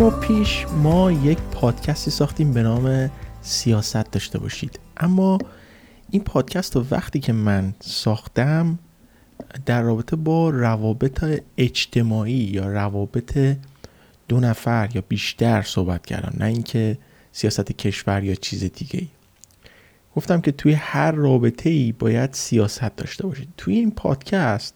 ماه پیش ما یک پادکستی ساختیم به نام سیاست داشته باشید. اما این پادکست رو وقتی که من ساختم در رابطه با روابط اجتماعی یا روابط دو نفر یا بیشتر صحبت کردم نه اینکه سیاست کشور یا چیز دیگه ای گفتم که توی هر رابطه ای باید سیاست داشته باشید. توی این پادکست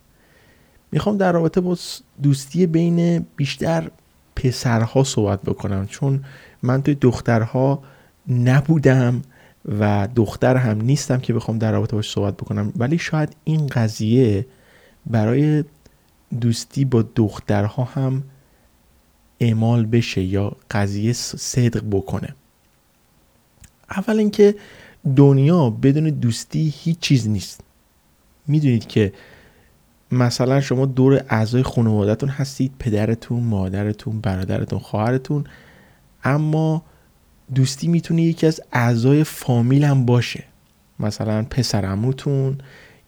می‌خوام در رابطه با دوستی بین بیشتر پسرها صحبت بکنم. چون من توی دخترها نبودم و دختر هم نیستم که بخوام در رابطه باش صحبت بکنم. ولی شاید این قضیه برای دوستی با دخترها هم اعمال بشه یا قضیه صدق بکنه. اول اینکه دنیا بدون دوستی هیچ چیز نیست. می‌دونید که مثلا شما دور اعضای خانوادهتون هستید پدرتون مادرتون برادرتون خواهرتون اما دوستی می‌تونه یکی از اعضای فامیل هم باشه. مثلا پسر عموتون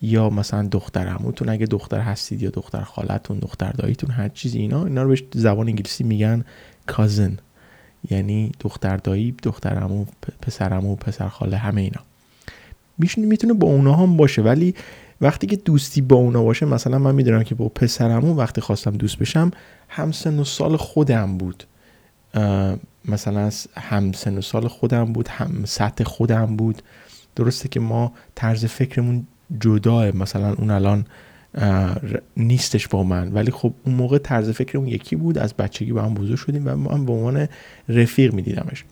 یا مثلا دختر عموتون اگه دختر هستید یا دختر خالتون دختر داییتون هر چیزی اینا اینا رو به زبان انگلیسی میگن کازن یعنی دختر دایی دختر عمو پسر عمو پسر خاله همه اینا. می‌تونه با اونا هم باشه ولی وقتی که دوستی با اونا باشه مثلا من می‌دونم که با پسرمو وقتی خواستم دوست بشم هم سن و سال خودم بود. مثلا هم سن و سال خودم بود هم سطح خودم بود. درسته که ما طرز فکرمون جداه مثلا اون الان نیستش با من. ولی خب اون موقع طرز فکرمون یکی بود از بچگی با هم بزرگ شدیم و من به عنوان رفیق میدیدمش.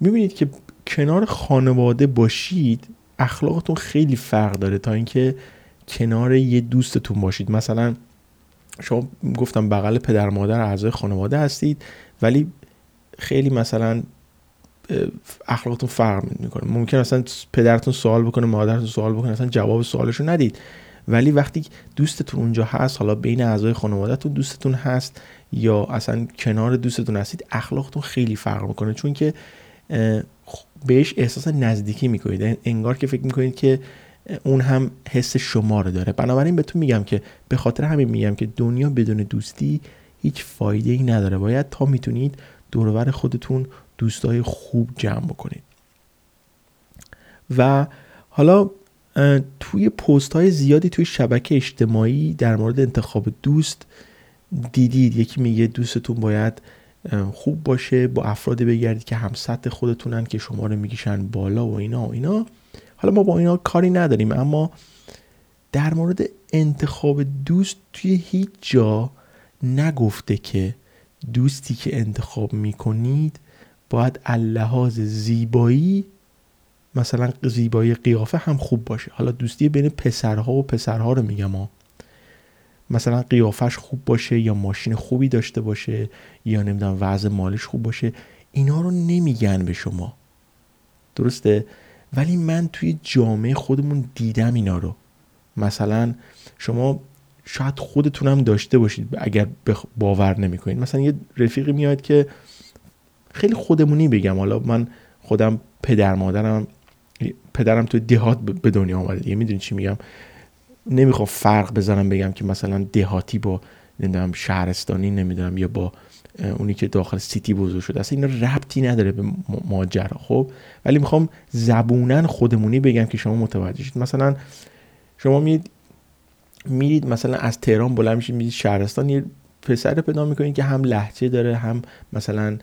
می‌بینید که کنار خانواده باشید اخلاقتون خیلی فرق داره تا اینکه کنار یه دوستتون باشید. مثلا شما گفتم بغل پدر مادر اعضای خانواده هستید ولی خیلی مثلا اخلاقتون فرق می‌کنه. ممکن اصلا پدرتون سوال بکنه مادرتون سوال بکنه اصلا جواب سوالشو ندید. ولی وقتی دوستتون اونجا هست حالا بین اعضای خانوادهتون دوستتون هست یا اصلا کنار دوستتون هستید اخلاقتون خیلی فرق می‌کنه. چون که بهش احساس نزدیکی می‌کنید. انگار که فکر می‌کنید که اون هم حس شما رو داره. بنابراین بهتون میگم که به خاطر همین میگم که دنیا بدون دوستی هیچ فایده ای نداره. باید تا می‌تونید دورور خودتون دوستای خوب جمع بکنید. و حالا توی پست های زیادی توی شبکه اجتماعی در مورد انتخاب دوست دیدید. یکی میگه دوستتون باید خوب باشه با افرادی بگردید که هم سطح خودتونن که شما رو میگیشن بالا و اینا و اینا. حالا ما با اینا کاری نداریم اما در مورد انتخاب دوست توی هیچ جا نگفته که دوستی که انتخاب می‌کنید باید اللحاظ زیبایی مثلا زیبایی قیافه هم خوب باشه. حالا دوستی بین پسرها و پسرها رو میگم ها. مثلا قیافش خوب باشه یا ماشین خوبی داشته باشه یا نمی‌دونم وضع مالش خوب باشه اینا رو نمیگن به شما. درسته؟ ولی من توی جامعه خودمون دیدم اینا رو. مثلا شما شاید خودتونم داشته باشید اگر باور نمی‌کنید. مثلا یه رفیقی میاد که خیلی خودمونی بگم. حالا من خودم پدر مادرم پدرم تو دهات به دنیا آمده. دیگه می‌دونی چی میگم؟ نمی‌خوام فرق بزنم بگم که مثلا دهاتی با نمی‌دونم شهرستانی نمی‌دونم یا با اونی که داخل سیتی بزرگ شده اصلا اینا ربطی نداره به ماجرا خب؟ ولی می‌خوام زبونن خودمونی بگم که شما متوجه شید. مثلا شما میرید میرید مثلا از تهران بلند میشید میرید شهرستان یه پسر پیدا می‌کنید که هم لحجه داره هم مثلا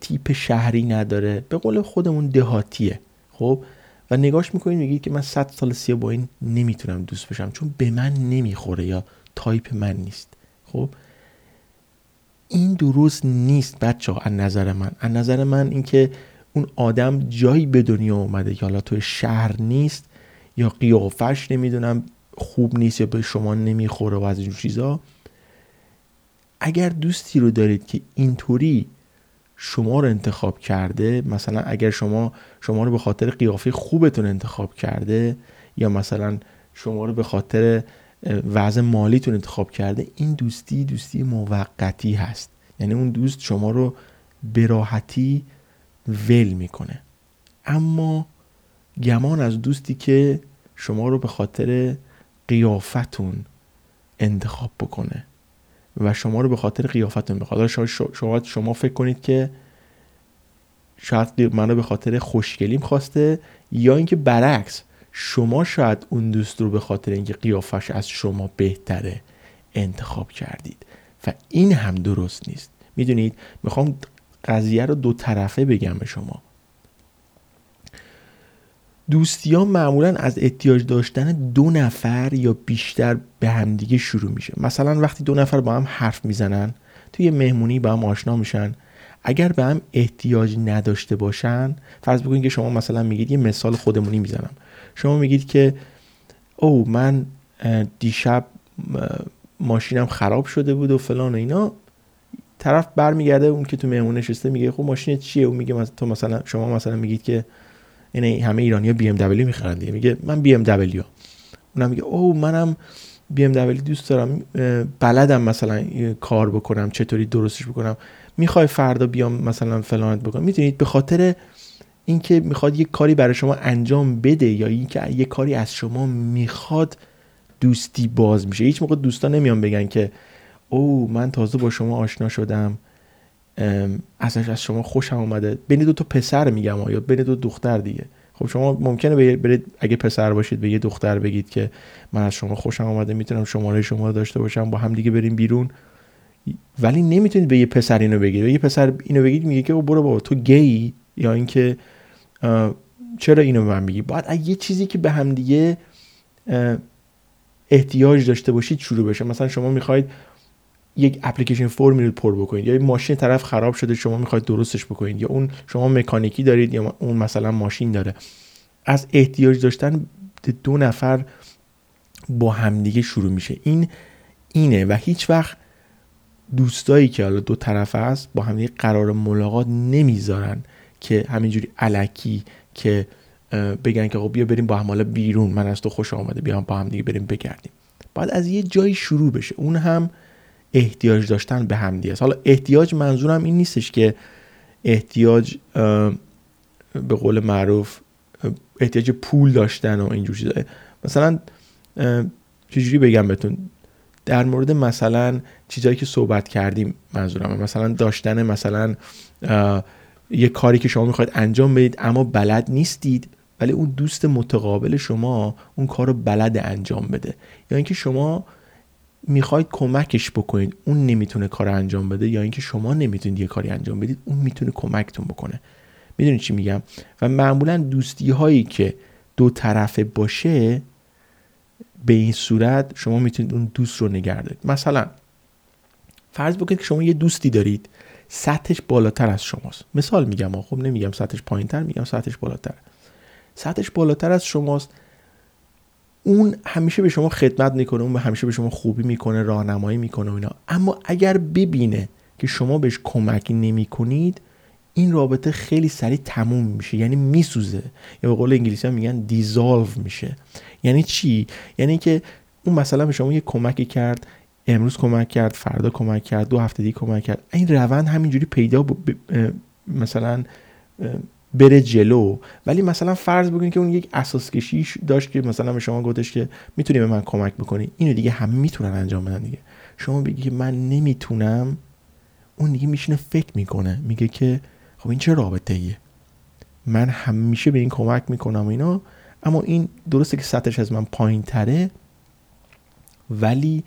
تیپ شهری نداره. به قول خودمون دهاتیه خب؟ و نگاش می‌کنید میگید که من 100 سال سیاه با این نمی‌تونم دوست بشم چون به من نمی‌خوره یا تایپ من نیست. خب؟ این درست نیست بچه ها از نظر من. از نظر من اینکه اون آدم جایی به دنیا اومده که حالا توی شهر نیست یا قیافش نمی‌دونم خوب نیست یا به شما نمی‌خوره و از این چیزا. اگر دوستی رو دارید که اینطوری شما رو انتخاب کرده مثلا اگر شما شما رو به خاطر قیافه خوبتون انتخاب کرده یا مثلا شما رو به خاطر وضع مالیتون انتخاب کرده این دوستی دوستی موقتی هست. یعنی اون دوست شما رو به راحتی ول می‌کنه. اما گمان از دوستی که شما رو به خاطر قیافتون انتخاب بکنه. و شما رو به خاطر قیافتون می‌خواد. شما, شما فکر کنید که شاید منو به خاطر خوشگلیم خواسته یا اینکه برعکس شما شاید اون دوست رو به خاطر اینکه قیافش از شما بهتره انتخاب کردید. و این هم درست نیست. می‌دونید؟ می‌خوام قضیه رو دو طرفه بگم به شما. دوستیان معمولا از احتیاج داشتن دو نفر یا بیشتر به همدیگه شروع میشه. مثلا وقتی دو نفر با هم حرف می‌زنن توی مهمونی با هم آشنا میشن. اگر به هم احتیاج نداشته باشن فرض بکنید که شما مثلا میگید یه مثال خودمونی می‌زنم. شما میگید که او من دیشب ماشینم خراب شده بود و فلان و اینا. طرف برمیگرده اون که تو مهمون نشسته میگه خب ماشین چیه؟ اون میگه تو مثلا شما مثلا میگید که یعنی همه ایرانیا بی ام دبلیو می‌خرن دیگه. میگه من بی ام. دبلیو اونم میگه او منم بی ام دبلیو دوست دارم. بلدم مثلا کار بکنم چطوری درستش بکنم. می‌خوای فردا بیام مثلا فلانت بکنم. می‌دونید به خاطر اینکه می‌خواد یک کاری برای شما انجام بده یا اینکه یک کاری از شما می‌خواد دوستی باز میشه. هیچ موقع دوستان نمیان بگن که او من تازه با شما آشنا شدم. ازش از شما خوشم اومده. بین دو تا پسر میگم یا بین دو دختر دیگه. خب شما ممکنه برید اگه پسر باشید به یه دختر بگید که من از شما خوشم اومده می‌تونم شماره شما داشته باشم با هم دیگه بریم بیرون. ولی نمی‌تونید به یه پسر اینو بگید. به یه پسر اینو بگید میگه که برو بابا تو گی؟ یا اینکه چرا اینو به من میگی؟ باید یه چیزی که به هم دیگه احتیاج داشته باشید شروع بشه. مثلا شما می‌خواید یک اپلیکیشن فرمی رو پر بکنید. یا ماشین طرف خراب شده شما می‌خواید درستش بکنید. یا اون شما مکانیکی دارید یا اون مثلا ماشین داره. از احتیاج داشتن دو نفر با همدیگه شروع میشه. این اینه و هیچ وقت دوستایی که حالا دو طرف هست با همدیگه قرار ملاقات نمی‌ذارن که همینجوری علکی که بگن که خب بیا بریم با هم حالا بیرون من از تو خوش آمده بیام با هم دیگه بریم بگردیم. باید از یه جایی شروع بشه. اون هم احتیاج داشتن به هم دیگه. حالا احتیاج منظورم این نیستش که احتیاج به قول معروف احتیاج پول داشتن و اینجور چیزا. مثلا چجوری بگم بهتون؟ در مورد مثلا چیزهایی که صحبت کردیم منظورم مثلا داشتن مثلا یه کاری که شما می‌خواید انجام بدید اما بلد نیستید ولی اون دوست متقابل شما اون کار رو بلد انجام بده. یا اینکه شما می‌خواید کمکش بکنید اون نمی‌تونه کار انجام بده یا اینکه شما نمی‌تونید یه کاری انجام بدید اون می‌تونه کمکتون بکنه. می‌دونید چی میگم؟ و معمولا دوستی هایی که دو طرفه باشه به این صورت شما می‌تونید اون دوست رو نگردید مثلا فرض بکنید که شما یه دوستی دارید سطحش بالاتر از شماست. مثال میگم خب نمیگم سطحش پایینتر میگم سطحش بالاتر. سطحش بالاتر از شماست. اون همیشه به شما خدمت می‌کنه اون همیشه به شما خوبی می‌کنه راهنمایی می‌کنه و اینا. اما اگر ببینه که شما بهش کمکی نمی‌کنید این رابطه خیلی سریع تموم میشه. یعنی میسوزه. یا به قول انگلیسی ها میگن دیزالو میشه. یعنی چی؟ یعنی که اون مثلا به شما یه کمکی کرد امروز کمک کرد فردا کمک کرد دو هفته دیگه کمک کرد. این روند همینجوری پیدا مثلا بره جلو. ولی مثلا فرض بکنید که اون یک اساس کشیش داشت که مثلا به شما گفتش که می‌تونی به من کمک بکنی. اینو دیگه همه می‌تونن انجام بدن دیگه. شما بگی که من نمی‌تونم اون دیگه میشینه فکر می‌کنه. میگه که خب این چه رابطه ایه من همیشه به این کمک می‌کنم اینا. اما این درسته که سطحش از من پایین تره ولی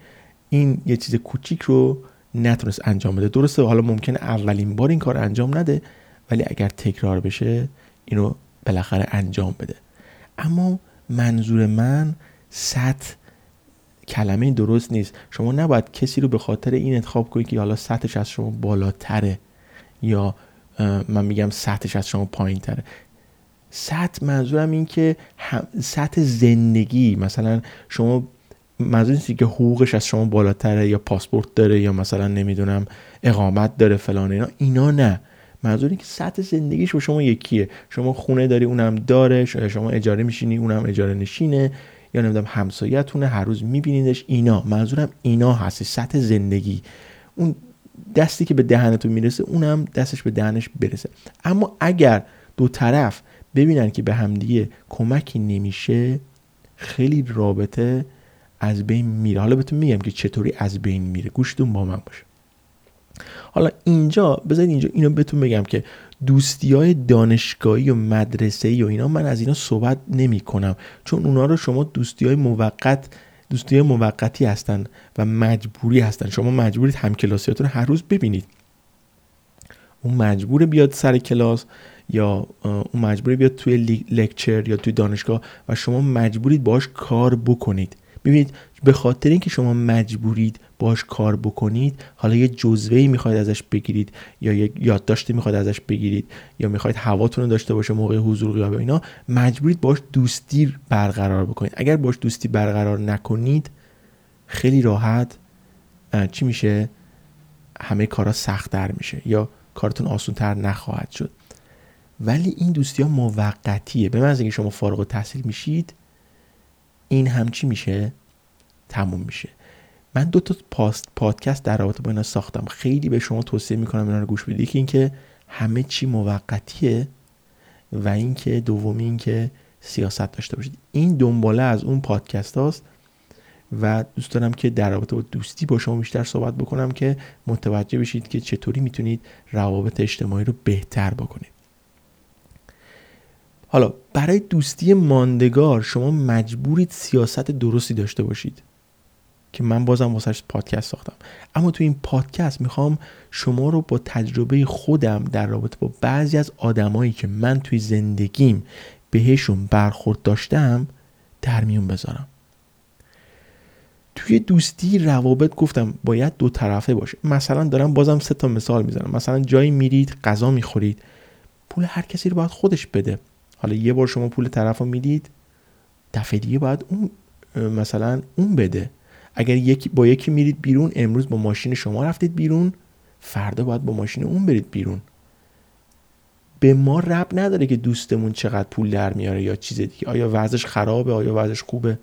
این یه چیز کوچیک رو نتونست انجام بده. درسته حالا ممکنه اولین بار این کار انجام نده ولی اگر تکرار بشه اینو بالاخره انجام بده. اما منظور من سطح کلمه درست نیست. شما نباید کسی رو به خاطر این انتخاب کنید که حالا سطحش از شما بالاتره یا من میگم سطحش از شما پایین تره سطح منظورم این که سطح زندگی مثلا شما منظور نیستی که حقوقش از شما بالاتره یا پاسپورت داره یا مثلا نمی‌دونم اقامت داره فلان اینا. اینا نه. منظور که سطح زندگیش با شما یکیه. شما خونه داری اونم داره شما اجاره میشینی اونم اجاره نشینه یا نمی‌دونم همسایتونه هر روز میبینیدش اینا. منظورم اینا هست سطح زندگی. اون دستی که به دهنتون می‌رسه اونم دستش به دهنش برسه. اما اگر دو طرف ببینن که به همدیگه کمکی نمیشه خیلی رابطه از بین میره. حالا بهتون میگم که چطوری از بین میره. گوشتون با من باشه. حالا اینجا بذارید اینجا اینو بهتون بگم که دوستی های دانشگاهی و مدرسه و اینا من از اینا صحبت نمی کنم چون اونا رو شما دوستی های موقت دوستی های موقتی هستن و مجبوری هستن. شما مجبورید همکلاسیاتون هر روز ببینید. اون مجبور بیاد سر کلاس یا اون مجبور بیاد توی لکچر یا توی دانشگاه و شما مجبورید باش کار بکنید. ببینید به خاطر اینکه شما مجبورید باش کار بکنید حالا یه جزوه می‌خواید ازش بگیرید یا یه یادداشتی می‌خواید ازش بگیرید یا می‌خواید هواتون رو داشته باشه موقع حضور غیاب اینا مجبورید باش دوستی برقرار بکنید. اگر باش دوستی برقرار نکنید خیلی راحت چی میشه؟ همه کارا سختتر میشه یا کارتون آسونتر نخواهد شد. ولی این دوستی ها موقتیه. به از اینکه شما فارغ تحصیل میشید این هم چی میشه؟ تموم میشه. من دو تا پاست پادکست در رابطه با اینا ساختم. خیلی به شما توصیه می‌کنم اینا رو گوش بدید. که اینکه همه چی موقتیه و اینکه دومی اینکه سیاست داشته باشید. این دنباله از اون پادکست هاست و دوست دارم که در رابطه با دوستی با شما بیشتر صحبت بکنم که متوجه بشید که چطوری می‌تونید روابط اجتماعی رو بهتر بکنید. حالا برای دوستی ماندگار شما مجبورید سیاست درستی داشته باشید. که من بازم واسش پادکست ساختم. اما تو این پادکست می‌خوام شما رو با تجربه خودم در رابطه با بعضی از آدمایی که من توی زندگیم بهشون برخورد داشتم در میون بذارم. توی دوستی روابط گفتم باید دو طرفه باشه. مثلا دارم بازم سه تا مثال می‌زنم. مثلا جایی میرید غذا می‌خورید. پول هر کسی رو باید خودش بده. حالا یه بار شما پول طرف رو می‌دید دفعه دیگه باید اون مثلا اون بده. اگر یکی با یکی میرید بیرون امروز با ماشین شما رفتید بیرون فردا باید با ماشین اون برید بیرون. به ما رب نداره که دوستمون چقدر پول در میاره یا چیز دیگه. آیا وضعش خرابه؟ آیا وضعش خوبه؟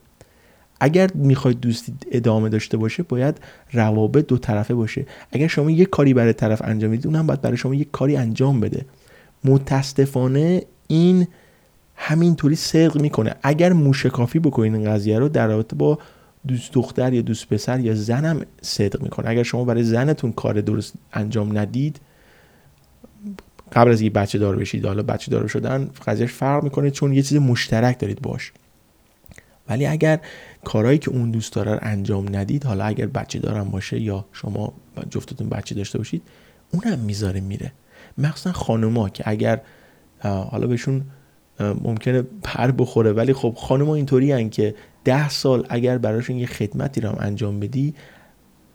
اگر می‌خواید دوستی ادامه داشته باشه باید روابط دو طرفه باشه. اگر شما یک کاری برای طرف انجام می‌دید اونم باید برای شما یک کاری انجام بده. متاسفانه این همینطوری صدق می‌کنه. اگر موشکافی بکنید این قضیه رو در رابطه با دوست دختر یا دوست پسر یا زنم صدق می‌کنه. اگر شما برای زنتون کار درست انجام ندید قبل از اینکه بچه دار بشید حالا بچه دار شدن قضیهش فرق می‌کنه چون یه چیز مشترک دارید باش. ولی اگر کارهایی که اون دوست داره انجام ندید حالا اگر بچه دارم باشه یا شما جفتتون بچه داشته باشید اونم می‌ذاره میره. مخصوصا خانوما که اگر حالا بهشون ممکنه پر بخوره ولی خب خانوما اینطوری که ده سال اگر براشون یه خدمتی رو انجام بدی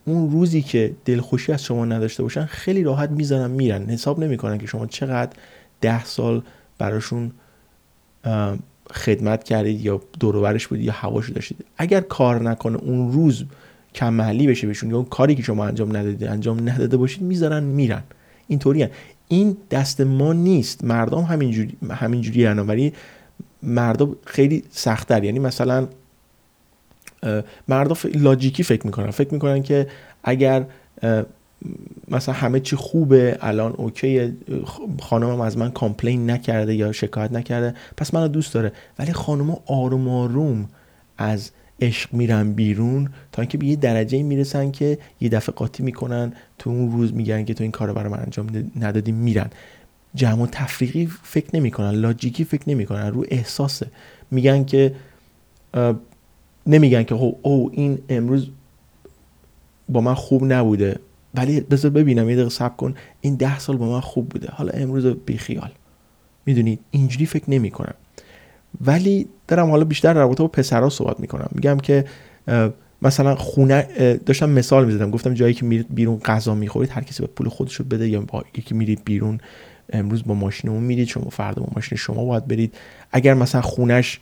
اون روزی که دلخوشی از شما نداشته باشن خیلی راحت می‌زنن میرن. حساب نمی‌کنن که شما چقدر ده سال براشون خدمت کردید یا دوروبرش بودید یا هواشو داشتید. اگر کار نکنه اون روز کم محلی بشه بهشون یا اون کاری که شما انجام ندادید انجام نداده باشید می‌ذارن میرن. اینطوری این دست ما نیست. مردم همینجوری همینجوری ولی مردم خیلی سختتر. یعنی مثلا مردم logic ی فکر می‌کنن. فکر می‌کنن که اگر مثلا همه چی خوبه الان OK خانمم از من complain نکرده یا شکایت نکرده پس منو دوست داره. ولی خانم آروم آروم از عشق میرن بیرون تا اینکه به یه درجه می‌رسن که یه دفعه قاطی می‌کنن تو اون روز میگن که تو این کار برای من انجام ندادی میرن. جمع و تفریقی فکر نمی‌کنن لاجیکی فکر نمی‌کنن رو احساسه. میگن که نمیگن که او این امروز با من خوب نبوده. ولی بذار ببینم یه دقیقه صبر کن. این ده سال با من خوب بوده. حالا امروز بیخیال. می‌دونید اینجوری فکر نمی‌کنم. ولی دارم حالا بیشتر در رابطه با پسرها صحبت می‌کنم. میگم که مثلا خونه داشتم مثال می‌زدم. گفتم جایی که میرید بیرون غذا می‌خورید هر کسی به پول خودش رو بده یا با یکی میرید بیرون امروز با ماشین اون میرید شما فردا با ماشین شما باید برید. اگر مثلا خونش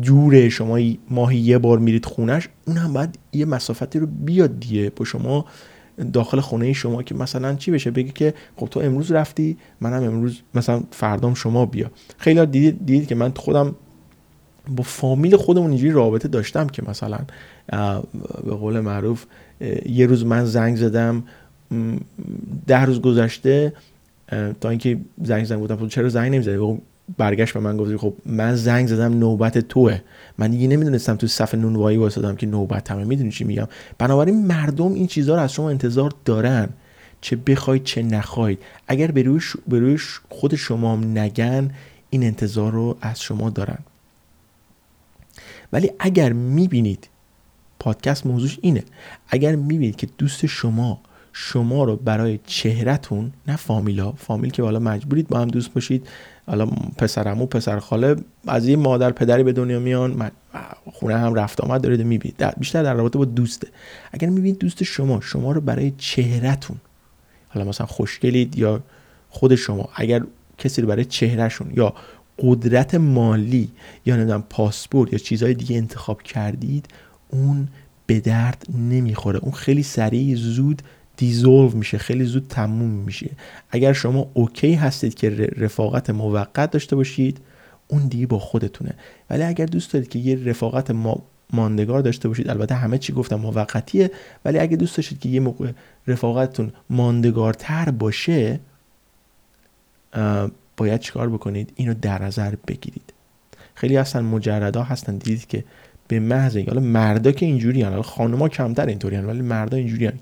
جوره شما ماهی یه بار میرید خونش اون هم باید یه مسافتی رو بیاد دیگه با شما داخل خونه شما که مثلا چی بشه؟ بگی که خب تو امروز رفتی منم امروز مثلا فردام شما بیا. خیلی دیدید, دیدید که من خودم با فامیل خودمون اینجوری رابطه داشتم که مثلا به قول معروف یه روز من زنگ زدم ده روز گذشته تا اینکه زنگ زنگ بودم خب چرا زنگ نمی‌زدی برگشت به من گفت خب من زنگ زدم نوبت توه. من دیگه نمی‌دونستم تو صف نونوایی واسدم که نوبت همه می‌دونی چی میگم؟ بنابراین مردم این چیزها رو از شما انتظار دارن. چه بخواید چه نخواید. اگر به روی, خود شما نگن این انتظار رو از شما دارن. ولی اگر می‌بینید پادکست موضوعش اینه. اگر می‌بینید که دوست شما شما رو برای چهرهتون نه فامیلا فامیل که حالا مجبورید با هم دوست باشید حالا پسرمو پسر خاله از یه مادر پدری به دنیا میان خونه هم رفت آمد دارید می‌بینید. بیشتر در رابطه با دوسته. اگر می‌بینید دوست شما شما رو برای چهرهتون حالا مثلا خوشگلید یا خود شما اگر کسی رو برای چهرهشون یا قدرت مالی یا نمی‌دونم پاسپورت یا چیزهای دیگه انتخاب کردید اون به درد نمی‌خوره. اون خیلی سریع زود دیزولو میشه خیلی زود تموم میشه. اگر شما اوکی هستید که رفاقت موقت داشته باشید اون دیگه با خودتونه. ولی اگر دوست دارید که یه رفاقت ما ماندگار داشته باشید البته همه چی گفتم موقتیه ولی اگه دوست داشتید که یه موقع رفاقتتون ماندگارتر باشه باید چیکار بکنید؟ اینو در نظر بگیرید. خیلی هستن مجردا هستن دیدید که به محض حالا مردا که اینجوری حالا خانوما کمتر اینطوری ولی مردا اینجوری که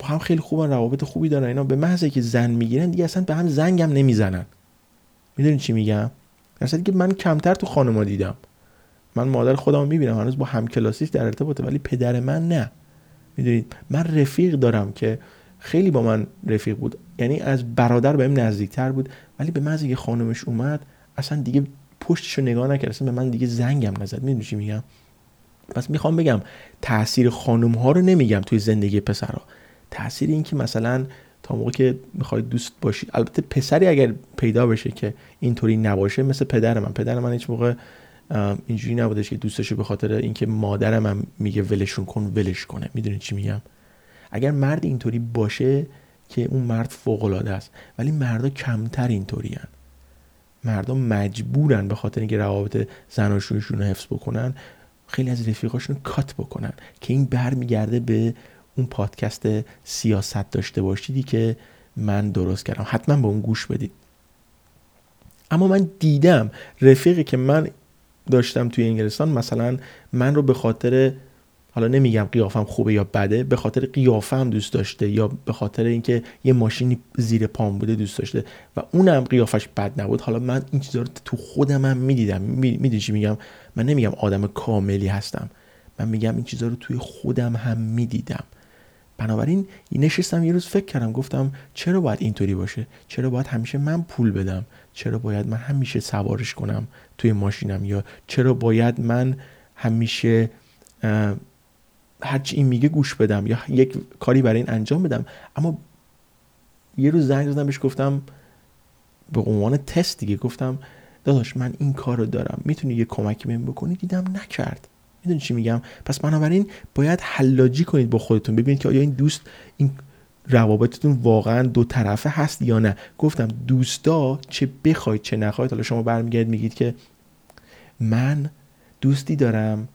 با هم خیلی خوبن روابط خوبی دارن اینا. به محض که زن می‌گیرن دیگه اصلا به هم زنگم نمی‌زنن. می‌دونی چی میگم؟ در که من کمتر تو خانوما دیدم. من مادر خودم می‌بینم هنوز با همکلاسیش در ارتباطه ولی پدر من نه. می‌دونید من رفیق دارم که خیلی با من رفیق بود. یعنی از برادر بهم نزدیکتر بود ولی به محض که خانمش اومد اصلا دیگه پشتش رو نگاه نکرد. اصلا به من دیگه زنگم نزد. می‌دونی چی میگم؟ پس می‌خوام بگم تاثیر خانم ها رو نمیگم توی زندگی پسرها. تاثیر این که مثلا تا موقع که می‌خواید دوست باشید البته پسری اگر پیدا بشه که اینطوری نباشه مثل پدر من. پدر من هیچ موقع اینجوری نبودش که دوستش به خاطر اینکه مادرم هم میگه ولشون کن ولش کنه. می‌دونی چی میگم؟ اگر مرد اینطوری باشه که اون مرد فوق العاده است. ولی مردا کمتر اینطوری هن. مردا مجبورن به خاطر اینکه روابط زناشویشون رو حفظ بکنن خیلی از رفیقاشون کات بکنن که این برمیگرده به اون پادکست سیاست داشته باشیدی که من درست کردم. حتما به اون گوش بدید. اما من دیدم رفیقی که من داشتم توی انگلستان مثلا من رو به خاطر حالا نمیگم قیافم خوبه یا بده به خاطر قیافم دوست داشته یا به خاطر اینکه یه ماشینی زیر پام بوده دوست داشته و اونم قیافش بد نبود. حالا من این چیزا رو تو خودم هم می‌دیدم. می‌دونی چی میگم؟ من نمیگم آدم کاملی هستم. من میگم این چیزا رو توی خودم هم می‌دیدم. بنابراین نشستم یه روز فکر کردم گفتم چرا باید اینطوری باشه؟ چرا باید همیشه من پول بدم؟ چرا باید من همیشه سوارش کنم توی ماشینم؟ یا چرا باید من همیشه هرچی این میگه گوش بدم؟ یا یک کاری برای این انجام بدم؟ اما یه روز زنگ زدم بهش گفتم به عنوان تست دیگه گفتم داداش من این کار رو دارم می‌تونی یه کمکی بهم بکنی؟ دیدم نکرد. می‌دونی چی میگم؟ پس بنابراین باید حلاجی کنید با خودتون. ببینید که آیا این دوست این روابطتون واقعا دو طرفه هست یا نه. گفتم دوستا چه بخواید چه نخواید. حالا شما برمیگردید میگید که من دوستی دارم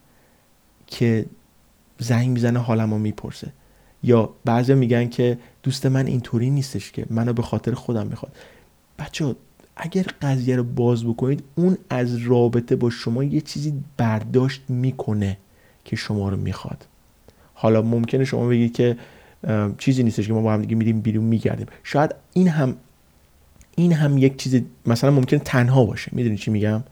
که زنگ می‌زنه حالم رو می‌پرسه. یا بعضی میگن که دوست من اینطوری نیستش که منو به خاطر خودم می‌خواد. بچه اگر قضیه رو باز بکنید اون از رابطه با شما یه چیزی برداشت می‌کنه که شما رو می‌خواد. حالا ممکنه شما بگید که چیزی نیستش که ما با هم دیگه میریم بیرون میگردیم. شاید این هم این هم یک چیز مثلا ممکنه تنها باشه. می‌دونی چی میگم؟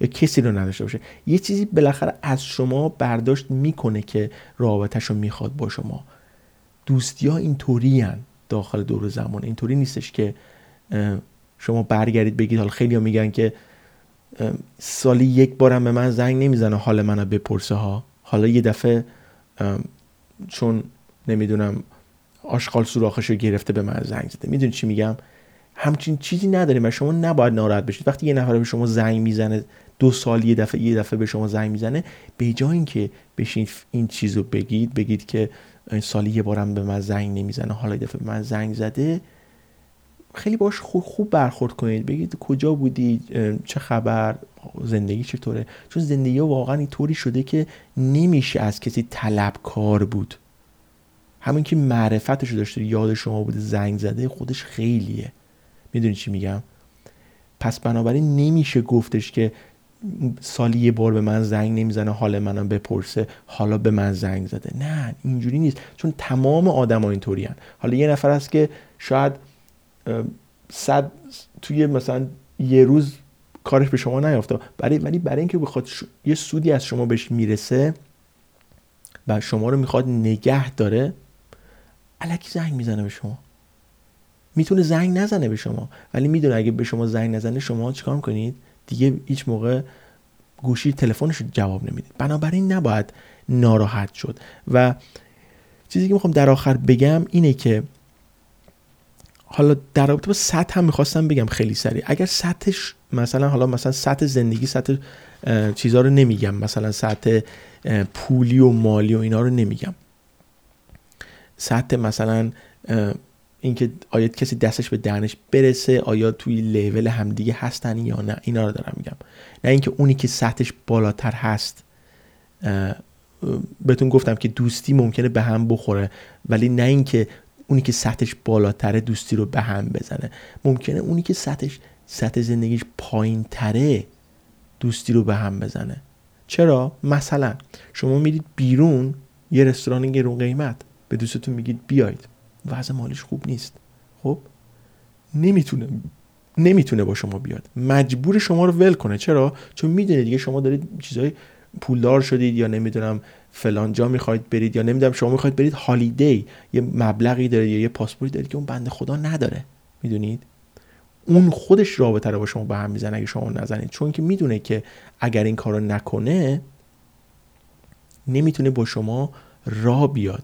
یا کسی رو نداشته باشه. یه چیزی بالاخره از شما برداشت می‌کنه که رابطهش رو می‌خواد با شما. دوستی ها اینطوری داخل دور زمان. اینطوری نیستش که شما برگردید بگید حالا خیلی ها میگن که سالی یک بارم به من زنگ نمی‌زنه حال منو بپرسه ها. حالا یه دفعه چون نمی‌دونم آشغال سوراخش رو گرفته به من زنگ زده. می‌دونی چی میگم؟ همچین چیزی نداریم و شما نباید ناراحت بشید. وقتی یه نفر به شما زنگ می‌زنه دو سال یه دفعه یه دفعه به شما زنگ می‌زنه به جای اینکه بشین این چیز رو بگید بگید که سالی یه بارم به من زنگ نمی‌زنه حالا یه دفعه به من زنگ زده خیلی باش خوب, خوب برخورد کنید. بگید کجا بودی چه خبر زندگی چطوره؟ چون زندگی واقعا اینطوری شده که نمیشه از کسی طلبکار بود. همین که معرفتش داشته یاد شما بوده زنگ زده خودش خیلیه. می‌دونی چی میگم؟ پس بنابراین نمیشه گفتش که سالی یه بار به من زنگ نمی‌زنه حال منم بپرسه حالا به من زنگ زده. نه اینجوری نیست. چون تمام آدم اینطوری هن. حالا یه نفر هست که شاید صد توی مثلا یه روز کارش به شما نیافته. برای ولی برای اینکه بخواد یه سودی از شما بهش می‌رسه و شما رو می‌خواد نگه داره علکی زنگ می‌زنه به شما. می‌تونه زنگ نزنه به شما. ولی می‌دونه اگه به شما زنگ نزنه شما چیکار می‌کنید؟ دیگه هیچ موقع گوشی تلفنش جواب نمی‌دید. بنابراین نباید ناراحت شد. و چیزی که می‌خوام در آخر بگم اینه که حالا در رابطه با سطح هم می‌خواستم بگم خیلی سریع. اگر سطحش مثلا حالا مثلا سطح زندگی سطح چیزها رو نمیگم. مثلا سطح پولی و مالی و اینا رو نمیگم. سطح مثلا اینکه آیا کسی دستش به دهنش برسه آیا توی لیول همدیگه هستن یا نه اینا رو دارم میگم. نه اینکه اونی که سطحش بالاتر هست بهتون گفتم که دوستی ممکنه به هم بخوره ولی نه اینکه اونی که سطحش بالاتره دوستی رو به هم بزنه. ممکنه اونی که سطحش سطح زندگیش پایین تره دوستی رو به هم بزنه. چرا؟ مثلا شما میرید بیرون یه رستوران گرون قیمت. به دوستتون میگید بیاید وضع مالیش خوب نیست. خب؟ نمی‌تونه نمی‌تونه با شما بیاد. مجبور شما رو ول کنه. چرا؟ چون می‌دونه دیگه شما دارید چیزای پولدار شدید یا نمی‌دونم فلان جا می‌خواید برید یا نمی‌دونم شما می‌خواید برید هالیدی یه مبلغی دارید یا یه پاسپورتی دارید که اون بنده خدا نداره. می‌دونید؟ اون خودش رابطه رو با شما به هم می‌زنه اگه شما نزنید. چون که می‌دونه که اگر این کارو نکنه نمی‌تونه با شما را بیاد.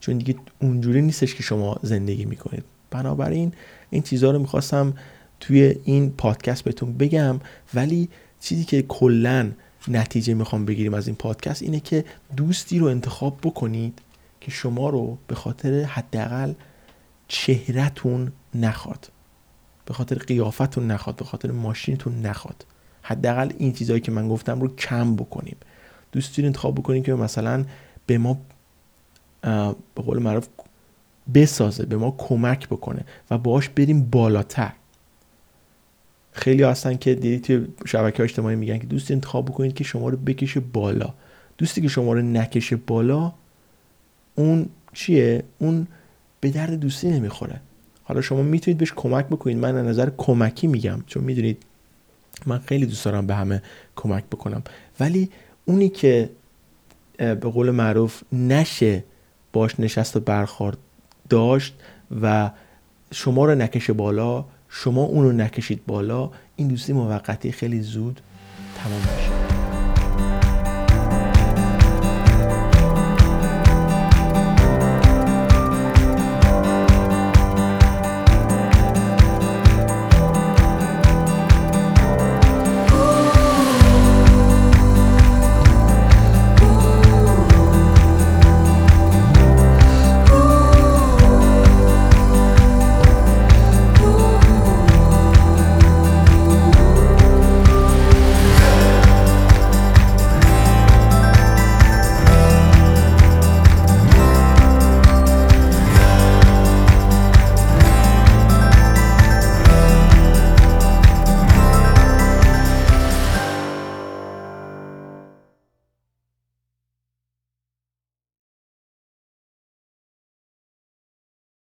چون دیگه اونجوری نیستش که شما زندگی می‌کنید. بنابراین این چیزها رو می‌خواستم توی این پادکست بهتون بگم. ولی چیزی که کلا نتیجه می‌خوام بگیریم از این پادکست اینه که دوستی رو انتخاب بکنید که شما رو به خاطر حداقل چهرهتون نخواد. به خاطر قیافتون نخواد به خاطر ماشینتون نخواد. حداقل این چیزهایی که من گفتم رو کم بکنیم. دوستی رو انتخاب بکنیم که مثلا به ما به قول معروف بسازه به ما کمک بکنه و باش بریم بالاتر. خیلی هستن که دیدید توی شبکه اجتماعی میگن که دوستی انتخاب بکنید که شما رو بکشه بالا. دوستی که شما رو نکشه بالا اون چیه؟ اون به درد دوستی نمی‌خوره. حالا شما می‌تونید بهش کمک بکنید. من از نظر کمکی میگم. چون می‌دونید من خیلی دوست دارم به همه کمک بکنم. ولی اونی که به قول معروف نشه باش نشست و برخورد داشت و شما رو نکشه بالا شما اون رو نکشید بالا این دوستی موقتی خیلی زود تمام میشه.